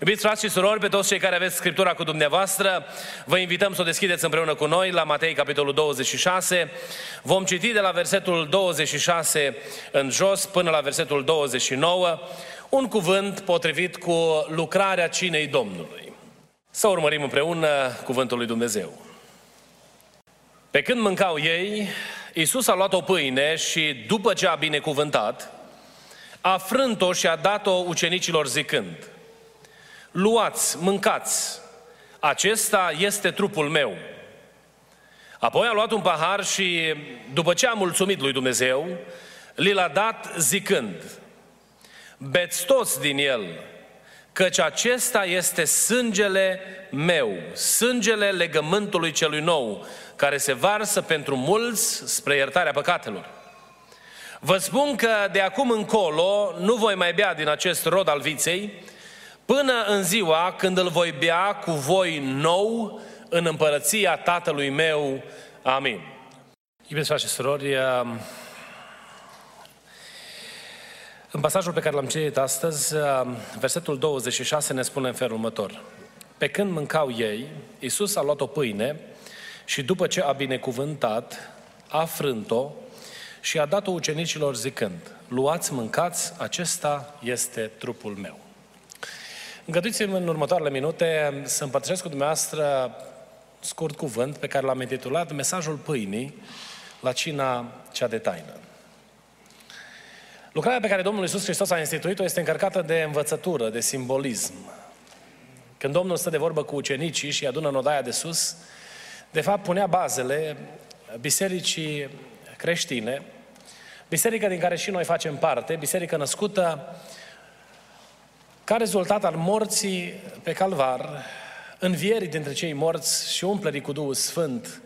Iubiți frați și surori, pe toți cei care aveți Scriptura cu dumneavoastră, vă invităm să o deschideți împreună cu noi la Matei, capitolul 26. Vom citi de la versetul 26 în jos până la versetul 29, un cuvânt potrivit cu lucrarea cinei Domnului. Să urmărim împreună cuvântul lui Dumnezeu. Pe când mâncau ei, Iisus a luat o pâine și după ce a binecuvântat, a frânt-o și a dat-o ucenicilor zicând – luați, mâncați, acesta este trupul meu. Apoi a luat un pahar și, după ce a mulțumit lui Dumnezeu, li l-a dat zicând, beți toți din el, căci acesta este sângele meu, sângele legământului celui nou, care se varsă pentru mulți spre iertarea păcatelor. Vă spun că de acum încolo nu voi mai bea din acest rod al viței, până în ziua când îl voi bea cu voi nou în împărăția Tatălui meu. Amin. Iubiți frate și surori, um, în pasajul pe care l-am citit astăzi, um, versetul 26 ne spune în felul următor. Pe când mâncau ei, Iisus a luat o pâine și după ce a binecuvântat, a frânt-o și a dat-o ucenicilor zicând, luați, mâncați, acesta este trupul meu. Îngăduiți-mi în următoarele minute să împărtășesc cu dumneavoastră scurt cuvânt pe care l-am intitulat Mesajul pâinii la cina cea de taină. Lucrarea pe care Domnul Iisus Hristos a instituit-o este încărcată de învățătură, de simbolism. Când Domnul stă de vorbă cu ucenicii și adună în odaia de sus, de fapt punea bazele bisericii creștine, biserica din care și noi facem parte, biserica născută ca rezultat al morții pe calvar, învierii dintre cei morți și umplerii cu Duhul Sfânt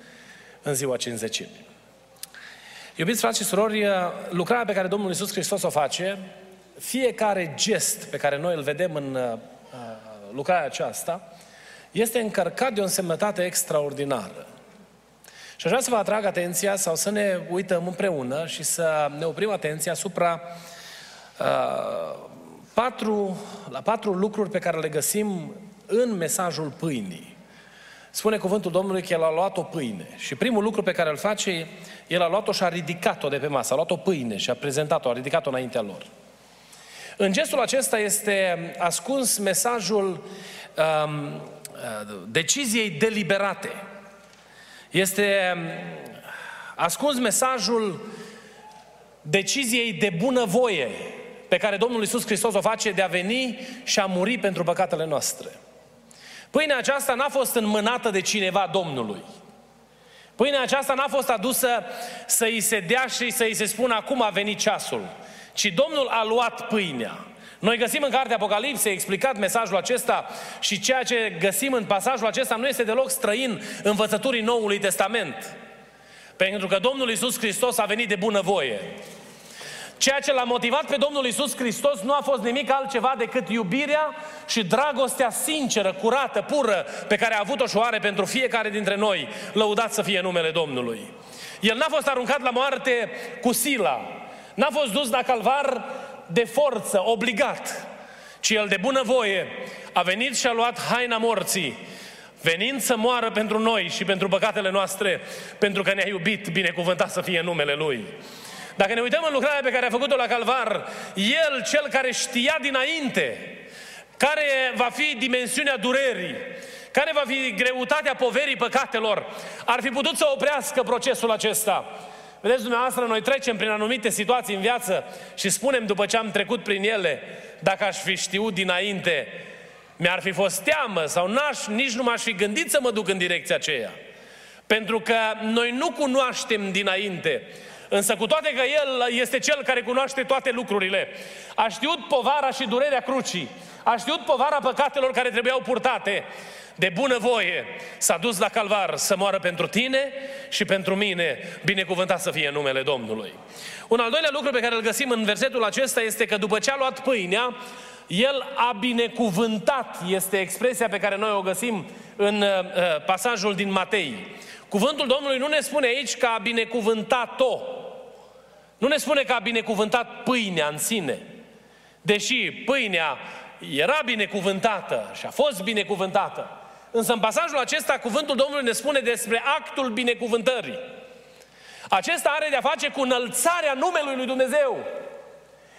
în ziua cinzecimii. Iubiți frați și surori, lucrarea pe care Domnul Iisus Hristos o face, fiecare gest pe care noi îl vedem în uh, lucrarea aceasta, este încărcat de o însemnătate extraordinară. Și aș vrea să vă atrag atenția sau să ne uităm împreună și să ne oprim atenția asupra uh, patru, la patru lucruri pe care le găsim în mesajul pâinii. Spune cuvântul Domnului că El a luat o pâine și primul lucru pe care îl face, El a luat-o și a ridicat-o de pe masă, a luat o pâine și a prezentat-o, a ridicat-o înaintea lor. În gestul acesta este ascuns mesajul um, deciziei deliberate. Este um, ascuns mesajul deciziei de bunăvoie pe care Domnul Iisus Hristos o face de a veni și a muri pentru păcatele noastre. Pâinea aceasta n-a fost înmânată de cineva Domnului. Pâinea aceasta n-a fost adusă să îi se dea și să îi se spună acum a venit ceasul, ci Domnul a luat pâinea. Noi găsim în cartea Apocalipsei explicat mesajul acesta și ceea ce găsim în pasajul acesta nu este deloc străin învățăturii Noului Testament. Pentru că Domnul Iisus Hristos a venit de bunăvoie. Ceea ce l-a motivat pe Domnul Isus Hristos nu a fost nimic altceva decât iubirea și dragostea sinceră, curată, pură, pe care a avut-o și o are pentru fiecare dintre noi. Lăudat să fie numele Domnului. El n-a fost aruncat la moarte cu sila, n-a fost dus la calvar de forță, obligat, ci el de bunăvoie a venit și a luat haina morții, venind să moară pentru noi și pentru păcatele noastre, pentru că ne-a iubit, binecuvântat să fie numele Lui. Dacă ne uităm în lucrarea pe care a făcut-o la Calvar, El, cel care știa dinainte care va fi dimensiunea durerii, care va fi greutatea poverii păcatelor, ar fi putut să oprească procesul acesta. Vedeți, dumneavoastră, noi trecem prin anumite situații în viață și spunem după ce am trecut prin ele, dacă aș fi știut dinainte, mi-ar fi fost teamă sau n-aș, nici nu m-aș fi gândit să mă duc în direcția aceea. Pentru că noi nu cunoaștem dinainte Însă cu toate că El este Cel care cunoaște toate lucrurile, a știut povara și durerea crucii, a știut povara păcatelor care trebuiau purtate, de bună voie s-a dus la calvar să moară pentru tine și pentru mine, binecuvântat să fie numele Domnului. Un al doilea lucru pe care îl găsim în versetul acesta este că după ce a luat pâinea, el a binecuvântat, este expresia pe care noi o găsim în uh, uh, pasajul din Matei. Cuvântul Domnului nu ne spune aici că a binecuvântat-o. Nu ne spune că a binecuvântat pâinea în sine. Deși pâinea era binecuvântată și a fost binecuvântată. Însă în pasajul acesta cuvântul Domnului ne spune despre actul binecuvântării. Acesta are de-a face cu înălțarea numelui lui Dumnezeu.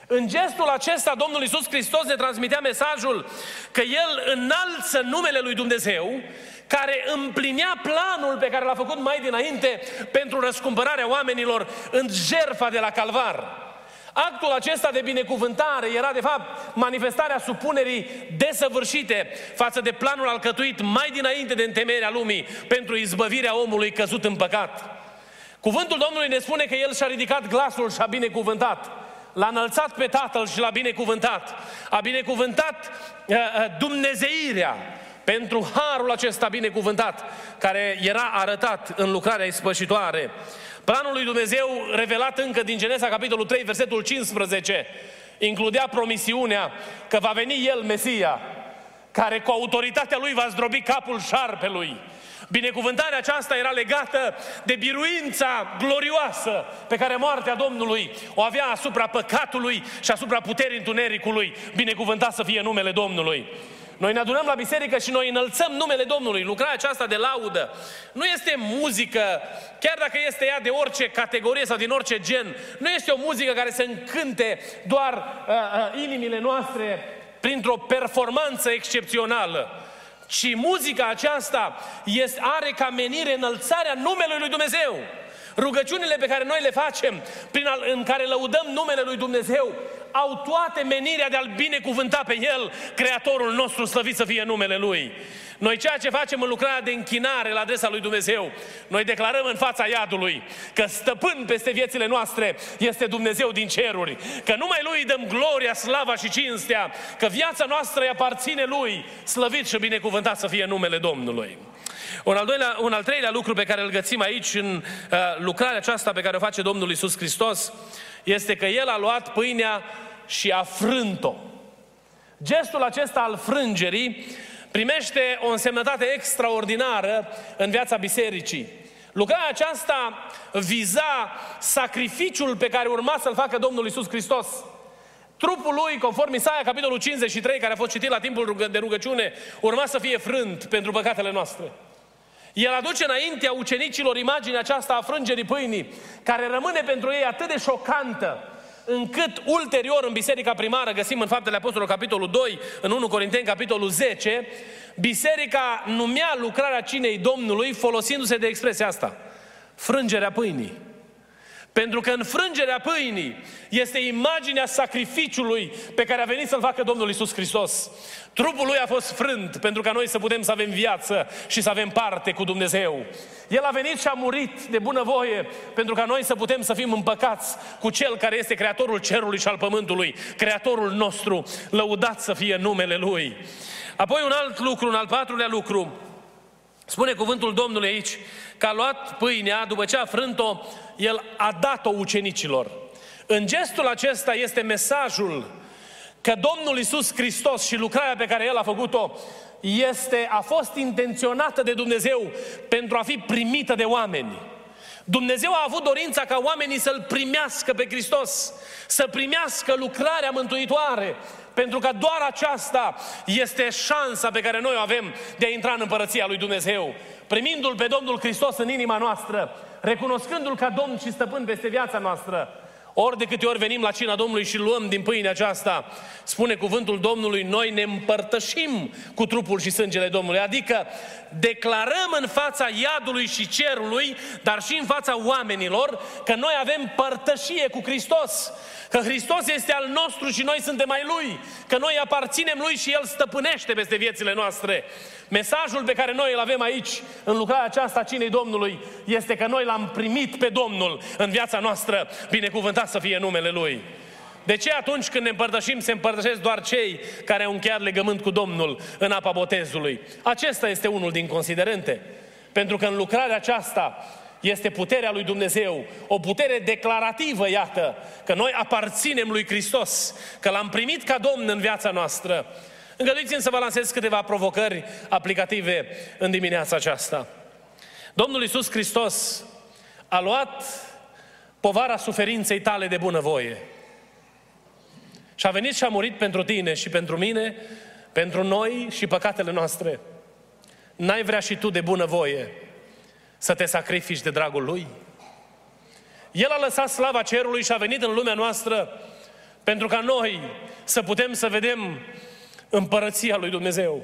În gestul acesta, Domnul Iisus Hristos ne transmitea mesajul că El înalță numele lui Dumnezeu, care împlinea planul pe care l-a făcut mai dinainte pentru răscumpărarea oamenilor în jerfa de la Calvar. Actul acesta de binecuvântare era, de fapt, manifestarea supunerii desăvârșite față de planul alcătuit mai dinainte de întemeierea lumii pentru izbăvirea omului căzut în păcat. Cuvântul Domnului ne spune că El și-a ridicat glasul și a binecuvântat. L-a înălțat pe Tatăl și l-a binecuvântat. A binecuvântat uh, uh, Dumnezeirea pentru harul acesta binecuvântat care era arătat în lucrarea ispășitoare. Planul lui Dumnezeu revelat încă din Genesa capitolul 3, versetul 15, includea promisiunea că va veni El, Mesia, care cu autoritatea Lui va zdrobi capul șarpelui. Binecuvântarea aceasta era legată de biruința glorioasă pe care moartea Domnului o avea asupra păcatului și asupra puterii întunericului. Binecuvântat să fie numele Domnului. Noi ne adunăm la biserică și noi înălțăm numele Domnului. Lucrarea aceasta de laudă nu este muzică, chiar dacă este ea de orice categorie sau din orice gen, nu este o muzică care să încânte doar uh, uh, inimile noastre printr-o performanță excepțională ci muzica aceasta este, are ca menire înălțarea numelui lui Dumnezeu. Rugăciunile pe care noi le facem, prin al, în care lăudăm numele lui Dumnezeu, au toate menirea de a-L binecuvânta pe El, Creatorul nostru, slăvit să fie numele Lui. Noi ceea ce facem în lucrarea de închinare la adresa lui Dumnezeu, noi declarăm în fața iadului că stăpân peste viețile noastre este Dumnezeu din ceruri, că numai Lui dăm gloria, slava și cinstea, că viața noastră îi aparține Lui, slăvit și binecuvântat să fie numele Domnului. Un al, doilea, un al treilea lucru pe care îl găsim aici în uh, lucrarea aceasta pe care o face Domnul Isus Hristos este că El a luat pâinea și a frânt-o. Gestul acesta al frângerii primește o însemnătate extraordinară în viața bisericii. Lucrarea aceasta viza sacrificiul pe care urma să-l facă Domnul Isus Hristos. Trupul lui, conform Isaia, capitolul 53, care a fost citit la timpul de rugăciune, urma să fie frânt pentru păcatele noastre. El aduce înaintea ucenicilor imaginea aceasta a frângerii pâinii, care rămâne pentru ei atât de șocantă, încât ulterior în biserica primară, găsim în Faptele Apostolului capitolul 2, în 1 Corinteni capitolul 10, biserica numea lucrarea cinei Domnului folosindu-se de expresia asta, frângerea pâinii. Pentru că înfrângerea pâinii este imaginea sacrificiului pe care a venit să-l facă Domnul Isus Hristos. Trupul lui a fost frânt pentru ca noi să putem să avem viață și să avem parte cu Dumnezeu. El a venit și a murit de bunăvoie pentru ca noi să putem să fim împăcați cu Cel care este Creatorul cerului și al pământului, Creatorul nostru, lăudat să fie numele Lui. Apoi un alt lucru, un al patrulea lucru, spune cuvântul Domnului aici, că a luat pâinea, după ce a frânt-o, el a dat-o ucenicilor. În gestul acesta este mesajul că Domnul Isus Hristos și lucrarea pe care El a făcut-o este, a fost intenționată de Dumnezeu pentru a fi primită de oameni. Dumnezeu a avut dorința ca oamenii să-L primească pe Hristos, să primească lucrarea mântuitoare, pentru că doar aceasta este șansa pe care noi o avem de a intra în împărăția lui Dumnezeu. Primindu-L pe Domnul Hristos în inima noastră, recunoscându-L ca Domn și Stăpân peste viața noastră, Ori de câte ori venim la cina Domnului și luăm din pâinea aceasta, spune cuvântul Domnului, noi ne împărtășim cu trupul și sângele Domnului. Adică declarăm în fața iadului și cerului, dar și în fața oamenilor, că noi avem părtășie cu Hristos. Că Hristos este al nostru și noi suntem ai Lui. Că noi aparținem Lui și El stăpânește peste viețile noastre. Mesajul pe care noi îl avem aici, în lucrarea aceasta a cinei Domnului, este că noi l-am primit pe Domnul în viața noastră. Binecuvântat să fie numele Lui. De ce atunci când ne împărtășim, se împărtășesc doar cei care au încheiat legământ cu Domnul în apa botezului? Acesta este unul din considerente. Pentru că în lucrarea aceasta este puterea lui Dumnezeu, o putere declarativă, iată, că noi aparținem lui Hristos, că l-am primit ca Domn în viața noastră. Îngăduiți-mi să vă lansez câteva provocări aplicative în dimineața aceasta. Domnul Iisus Hristos a luat povara suferinței tale de bunăvoie. Și a venit și a murit pentru tine și pentru mine, pentru noi și păcatele noastre. N-ai vrea și tu de bunăvoie să te sacrifici de dragul Lui? El a lăsat slava cerului și a venit în lumea noastră pentru ca noi să putem să vedem împărăția lui Dumnezeu.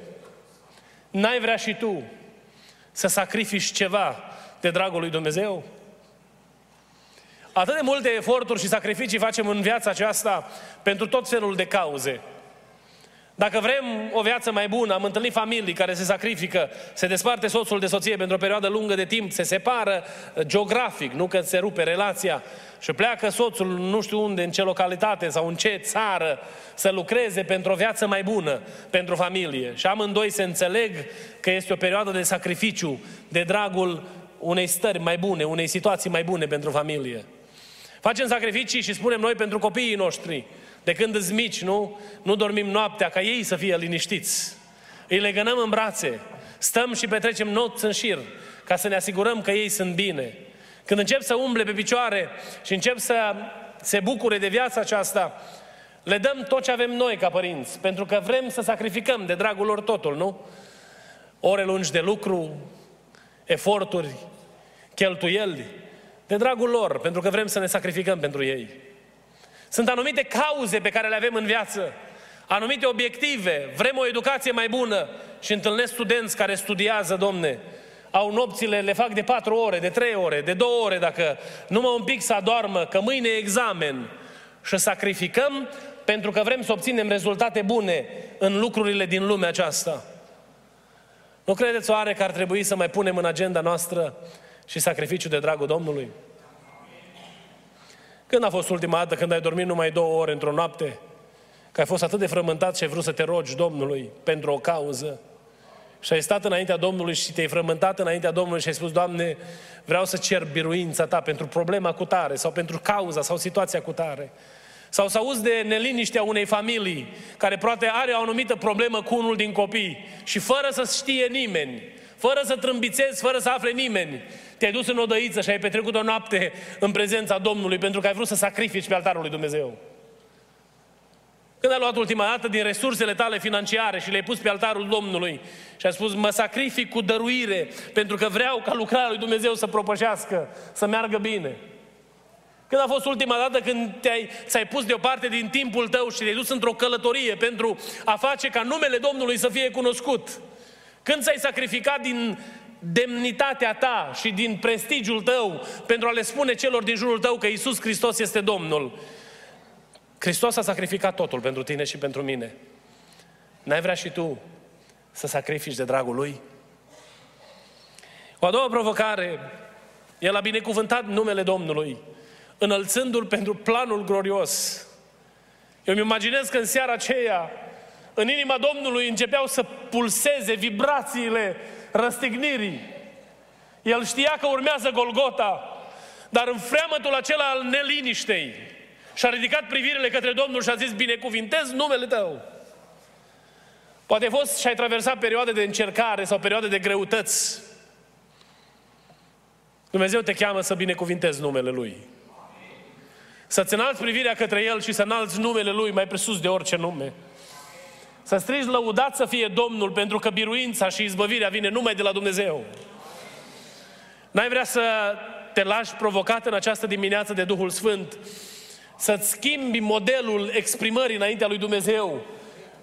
N-ai vrea și tu să sacrifici ceva de dragul lui Dumnezeu? Atât de multe eforturi și sacrificii facem în viața aceasta pentru tot felul de cauze. Dacă vrem o viață mai bună, am întâlnit familii care se sacrifică, se desparte soțul de soție pentru o perioadă lungă de timp, se separă uh, geografic, nu că se rupe relația și pleacă soțul nu știu unde, în ce localitate sau în ce țară să lucreze pentru o viață mai bună pentru familie. Și amândoi se înțeleg că este o perioadă de sacrificiu, de dragul unei stări mai bune, unei situații mai bune pentru familie. Facem sacrificii și spunem noi pentru copiii noștri, de când îți mici, nu? Nu dormim noaptea ca ei să fie liniștiți. Îi legănăm în brațe, stăm și petrecem nopți în șir, ca să ne asigurăm că ei sunt bine. Când încep să umble pe picioare și încep să se bucure de viața aceasta, le dăm tot ce avem noi ca părinți, pentru că vrem să sacrificăm de dragul lor totul, nu? Ore lungi de lucru, eforturi, cheltuieli, de dragul lor, pentru că vrem să ne sacrificăm pentru ei. Sunt anumite cauze pe care le avem în viață, anumite obiective, vrem o educație mai bună și întâlnesc studenți care studiază, domne, au nopțile, le fac de patru ore, de trei ore, de două ore, dacă numai un pic să adormă, că mâine e examen și sacrificăm pentru că vrem să obținem rezultate bune în lucrurile din lumea aceasta. Nu credeți oare că ar trebui să mai punem în agenda noastră și sacrificiu de dragul Domnului? Când a fost ultima dată când ai dormit numai două ore într-o noapte? Că ai fost atât de frământat și ai vrut să te rogi Domnului pentru o cauză? Și ai stat înaintea Domnului și te-ai frământat înaintea Domnului și ai spus, Doamne, vreau să cer biruința Ta pentru problema cu tare sau pentru cauza sau situația cu tare. Sau să auzi de neliniștea unei familii care poate are o anumită problemă cu unul din copii și fără să știe nimeni, fără să trâmbițezi, fără să afle nimeni, te-ai dus în odăiță și ai petrecut o noapte în prezența Domnului pentru că ai vrut să sacrifici pe altarul lui Dumnezeu. Când ai luat ultima dată din resursele tale financiare și le-ai pus pe altarul Domnului și ai spus, mă sacrific cu dăruire pentru că vreau ca lucrarea lui Dumnezeu să propășească, să meargă bine. Când a fost ultima dată când te-ai, ți-ai pus deoparte din timpul tău și te-ai dus într-o călătorie pentru a face ca numele Domnului să fie cunoscut? Când ți-ai sacrificat din demnitatea ta și din prestigiul tău pentru a le spune celor din jurul tău că Isus Hristos este Domnul. Hristos a sacrificat totul pentru tine și pentru mine. N-ai vrea și tu să sacrifici de dragul Lui? O a doua provocare, El a binecuvântat numele Domnului, înălțându-L pentru planul glorios. Eu îmi imaginez că în seara aceea, în inima Domnului începeau să pulseze vibrațiile răstignirii. El știa că urmează Golgota, dar în freamătul acela al neliniștei și-a ridicat privirile către Domnul și a zis, binecuvintez numele Tău. Poate fost și ai traversat perioade de încercare sau perioade de greutăți. Dumnezeu te cheamă să binecuvintezi numele Lui. Să-ți înalți privirea către El și să înalți numele Lui mai presus de orice nume. Să strigi lăudat să fie Domnul, pentru că biruința și izbăvirea vine numai de la Dumnezeu. N-ai vrea să te lași provocat în această dimineață de Duhul Sfânt să-ți schimbi modelul exprimării înaintea lui Dumnezeu.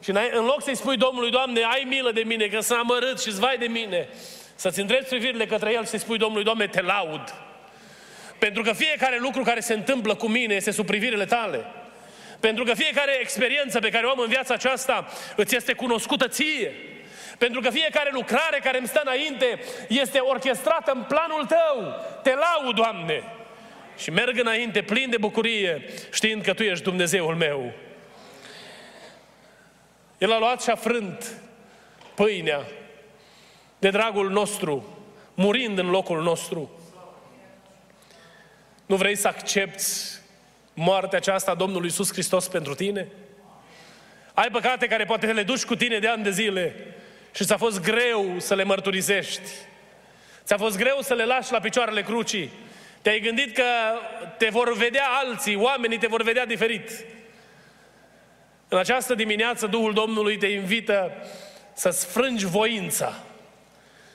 Și în loc să-i spui Domnului, Doamne, ai milă de mine, că sunt amărât și vai de mine, să-ți îndrepti privirile către El și să-i spui Domnului, Doamne, te laud. Pentru că fiecare lucru care se întâmplă cu mine este sub privirile tale. Pentru că fiecare experiență pe care o am în viața aceasta îți este cunoscută ție. Pentru că fiecare lucrare care îmi stă înainte este orchestrată în planul tău. Te laud, Doamne! Și merg înainte plin de bucurie, știind că Tu ești Dumnezeul meu. El a luat și a frânt pâinea de dragul nostru, murind în locul nostru. Nu vrei să accepti moartea aceasta a Domnului Iisus Hristos pentru tine? Ai păcate care poate le duci cu tine de ani de zile și ți-a fost greu să le mărturisești. Ți-a fost greu să le lași la picioarele crucii. Te-ai gândit că te vor vedea alții, oamenii te vor vedea diferit. În această dimineață Duhul Domnului te invită să-ți frângi voința,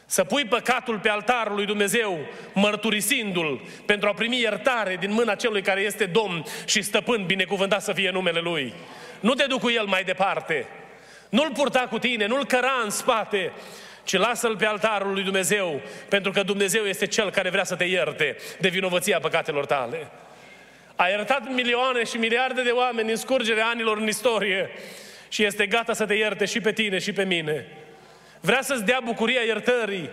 să pui păcatul pe altarul lui Dumnezeu, mărturisindu-l pentru a primi iertare din mâna celui care este Domn și stăpân, binecuvântat să fie numele Lui. Nu te duc cu El mai departe. Nu-l purta cu tine, nu-l căra în spate, ci lasă-l pe altarul lui Dumnezeu, pentru că Dumnezeu este Cel care vrea să te ierte de vinovăția păcatelor tale. A iertat milioane și miliarde de oameni în scurgerea anilor în istorie și este gata să te ierte și pe tine și pe mine. Vrea să-ți dea bucuria iertării,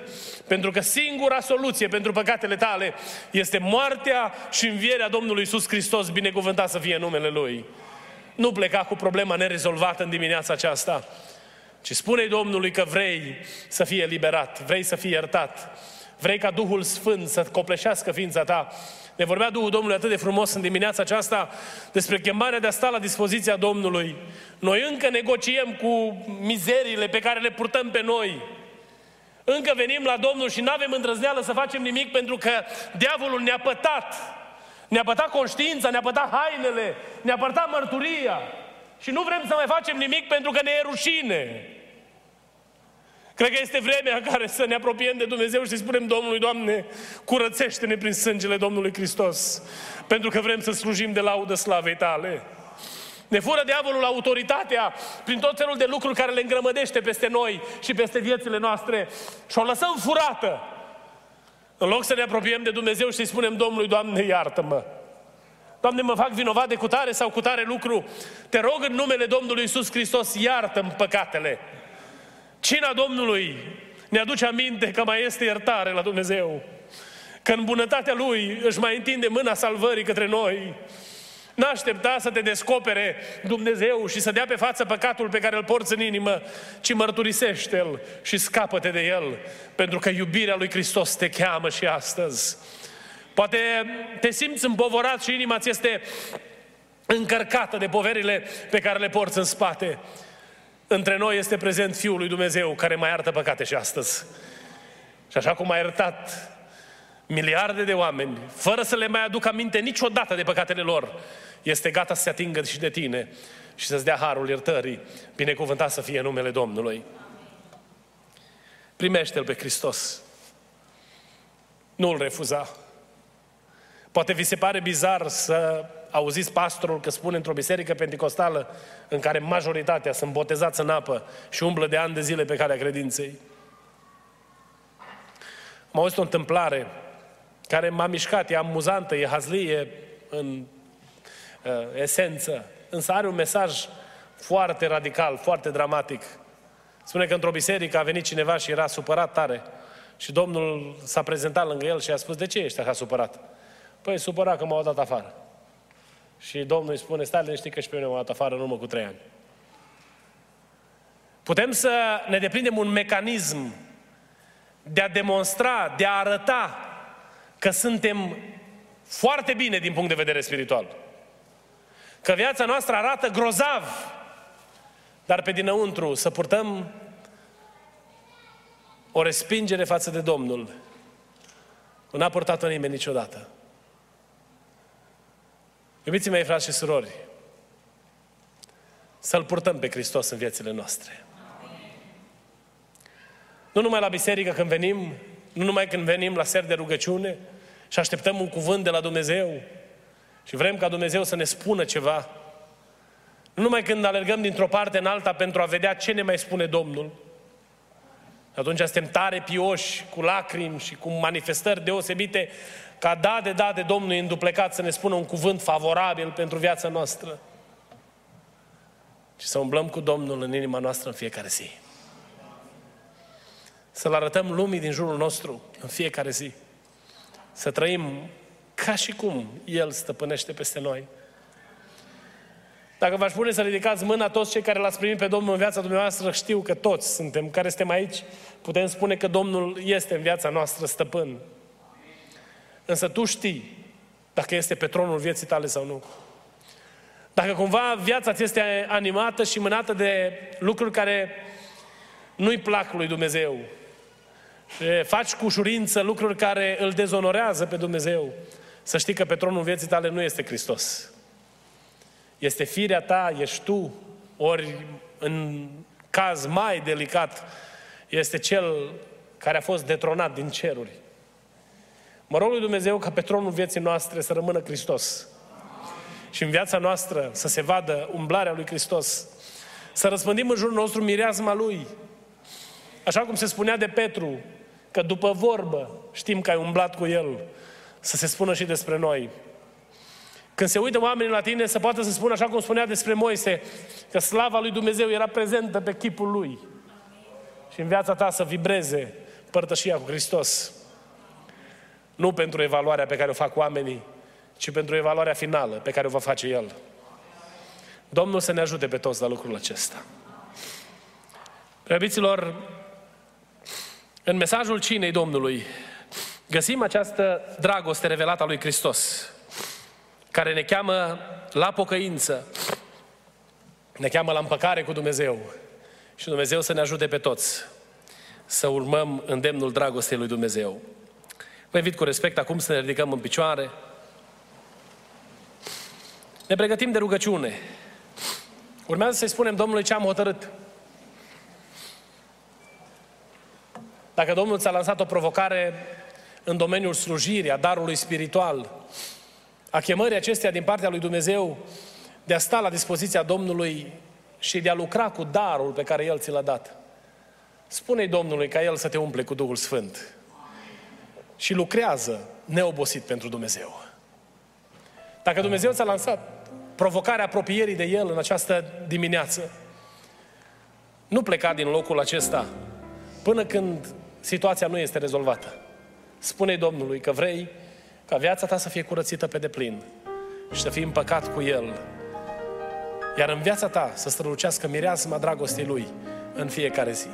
pentru că singura soluție pentru păcatele tale este moartea și învierea Domnului Iisus Hristos, binecuvântat să fie numele Lui. Nu pleca cu problema nerezolvată în dimineața aceasta, ci spune Domnului că vrei să fie liberat, vrei să fie iertat, vrei ca Duhul Sfânt să copleșească ființa ta ne vorbea Duhul Domnului atât de frumos în dimineața aceasta despre chemarea de a sta la dispoziția Domnului. Noi încă negociem cu mizeriile pe care le purtăm pe noi. Încă venim la Domnul și nu avem îndrăzneală să facem nimic pentru că diavolul ne-a pătat. Ne-a pătat conștiința, ne-a pătat hainele, ne-a pătat mărturia. Și nu vrem să mai facem nimic pentru că ne e rușine. Cred că este vremea în care să ne apropiem de Dumnezeu și să spunem Domnului, Doamne, curățește-ne prin sângele Domnului Hristos, pentru că vrem să slujim de laudă slavei Tale. Ne fură diavolul autoritatea prin tot felul de lucruri care le îngrămădește peste noi și peste viețile noastre și o lăsăm furată. În loc să ne apropiem de Dumnezeu și să-i spunem Domnului, Doamne, iartă-mă. Doamne, mă fac vinovat de cutare sau cutare lucru. Te rog în numele Domnului Isus Hristos, iartă-mi păcatele. Cina Domnului ne aduce aminte că mai este iertare la Dumnezeu. Că în bunătatea Lui își mai întinde mâna salvării către noi. N-aștepta să te descopere Dumnezeu și să dea pe față păcatul pe care îl porți în inimă, ci mărturisește-l și scapă-te de el, pentru că iubirea lui Hristos te cheamă și astăzi. Poate te simți împovorat și inima ți este încărcată de poverile pe care le porți în spate. Între noi este prezent Fiul lui Dumnezeu care mai iartă păcate și astăzi. Și așa cum a iertat miliarde de oameni, fără să le mai aducă aminte niciodată de păcatele lor, este gata să se atingă și de tine și să-ți dea harul iertării. Binecuvântat să fie numele Domnului. Primește-L pe Hristos. Nu-L refuza. Poate vi se pare bizar să auziți pastorul că spune într-o biserică pentecostală în care majoritatea sunt botezați în apă și umblă de ani de zile pe calea credinței. Am auzit o întâmplare care m-a mișcat, e amuzantă, e hazlie în uh, esență, însă are un mesaj foarte radical, foarte dramatic. Spune că într-o biserică a venit cineva și era supărat tare și Domnul s-a prezentat lângă el și a spus, de ce ești așa supărat? Păi supărat că m-au dat afară. Și Domnul îi spune, stai liniștit că și pe mine m-au dat afară în urmă cu trei ani. Putem să ne deprindem un mecanism de a demonstra, de a arăta că suntem foarte bine din punct de vedere spiritual. Că viața noastră arată grozav, dar pe dinăuntru să purtăm o respingere față de Domnul. Nu a purtat-o nimeni niciodată. Iubiții mei, frați și surori, să-L purtăm pe Hristos în viețile noastre. Nu numai la biserică când venim, nu numai când venim la ser de rugăciune și așteptăm un cuvânt de la Dumnezeu, Și vrem ca Dumnezeu să ne spună ceva. Nu numai când alergăm dintr-o parte în alta pentru a vedea ce ne mai spune Domnul. Atunci suntem tare pioși, cu lacrimi și cu manifestări deosebite, ca da de da de Domnul înduplecat să ne spună un cuvânt favorabil pentru viața noastră. Și să umblăm cu Domnul în inima noastră în fiecare zi. Să-L arătăm lumii din jurul nostru în fiecare zi. Să trăim ca și cum El stăpânește peste noi. Dacă v-aș pune să ridicați mâna toți cei care l-ați primit pe Domnul în viața dumneavoastră, știu că toți suntem, care suntem aici, putem spune că Domnul este în viața noastră stăpân. Însă tu știi dacă este pe tronul vieții tale sau nu. Dacă cumva viața ți este animată și mânată de lucruri care nu-i plac lui Dumnezeu, faci cu ușurință lucruri care îl dezonorează pe Dumnezeu, să știi că pe tronul vieții tale nu este Hristos. Este firea ta, ești tu, ori în caz mai delicat, este cel care a fost detronat din ceruri. Mă rog lui Dumnezeu ca pe tronul vieții noastre să rămână Hristos. Și în viața noastră să se vadă umblarea lui Hristos. Să răspândim în jurul nostru mireazma Lui. Așa cum se spunea de Petru, că după vorbă știm că ai umblat cu El, să se spună și despre noi. Când se uită oamenii la tine, să poată să spună așa cum spunea despre Moise, că slava lui Dumnezeu era prezentă pe chipul lui. Și în viața ta să vibreze părtășia cu Hristos. Nu pentru evaluarea pe care o fac oamenii, ci pentru evaluarea finală pe care o va face El. Domnul să ne ajute pe toți la lucrul acesta. Preobiților, în mesajul cinei Domnului găsim această dragoste revelată a lui Hristos, care ne cheamă la pocăință, ne cheamă la împăcare cu Dumnezeu. Și Dumnezeu să ne ajute pe toți să urmăm îndemnul dragostei lui Dumnezeu. Vă invit cu respect acum să ne ridicăm în picioare. Ne pregătim de rugăciune. Urmează să-i spunem Domnului ce am hotărât. Dacă Domnul ți-a lansat o provocare în domeniul slujirii, a darului spiritual, a chemării acestea din partea lui Dumnezeu de a sta la dispoziția Domnului și de a lucra cu darul pe care El ți l-a dat. Spune-i Domnului ca El să te umple cu Duhul Sfânt. Și lucrează neobosit pentru Dumnezeu. Dacă Dumnezeu ți-a lansat provocarea apropierii de El în această dimineață, nu pleca din locul acesta până când situația nu este rezolvată. Spune Domnului că vrei ca viața ta să fie curățită pe deplin și să fii împăcat cu El. Iar în viața ta să strălucească mireasma dragostei Lui în fiecare zi.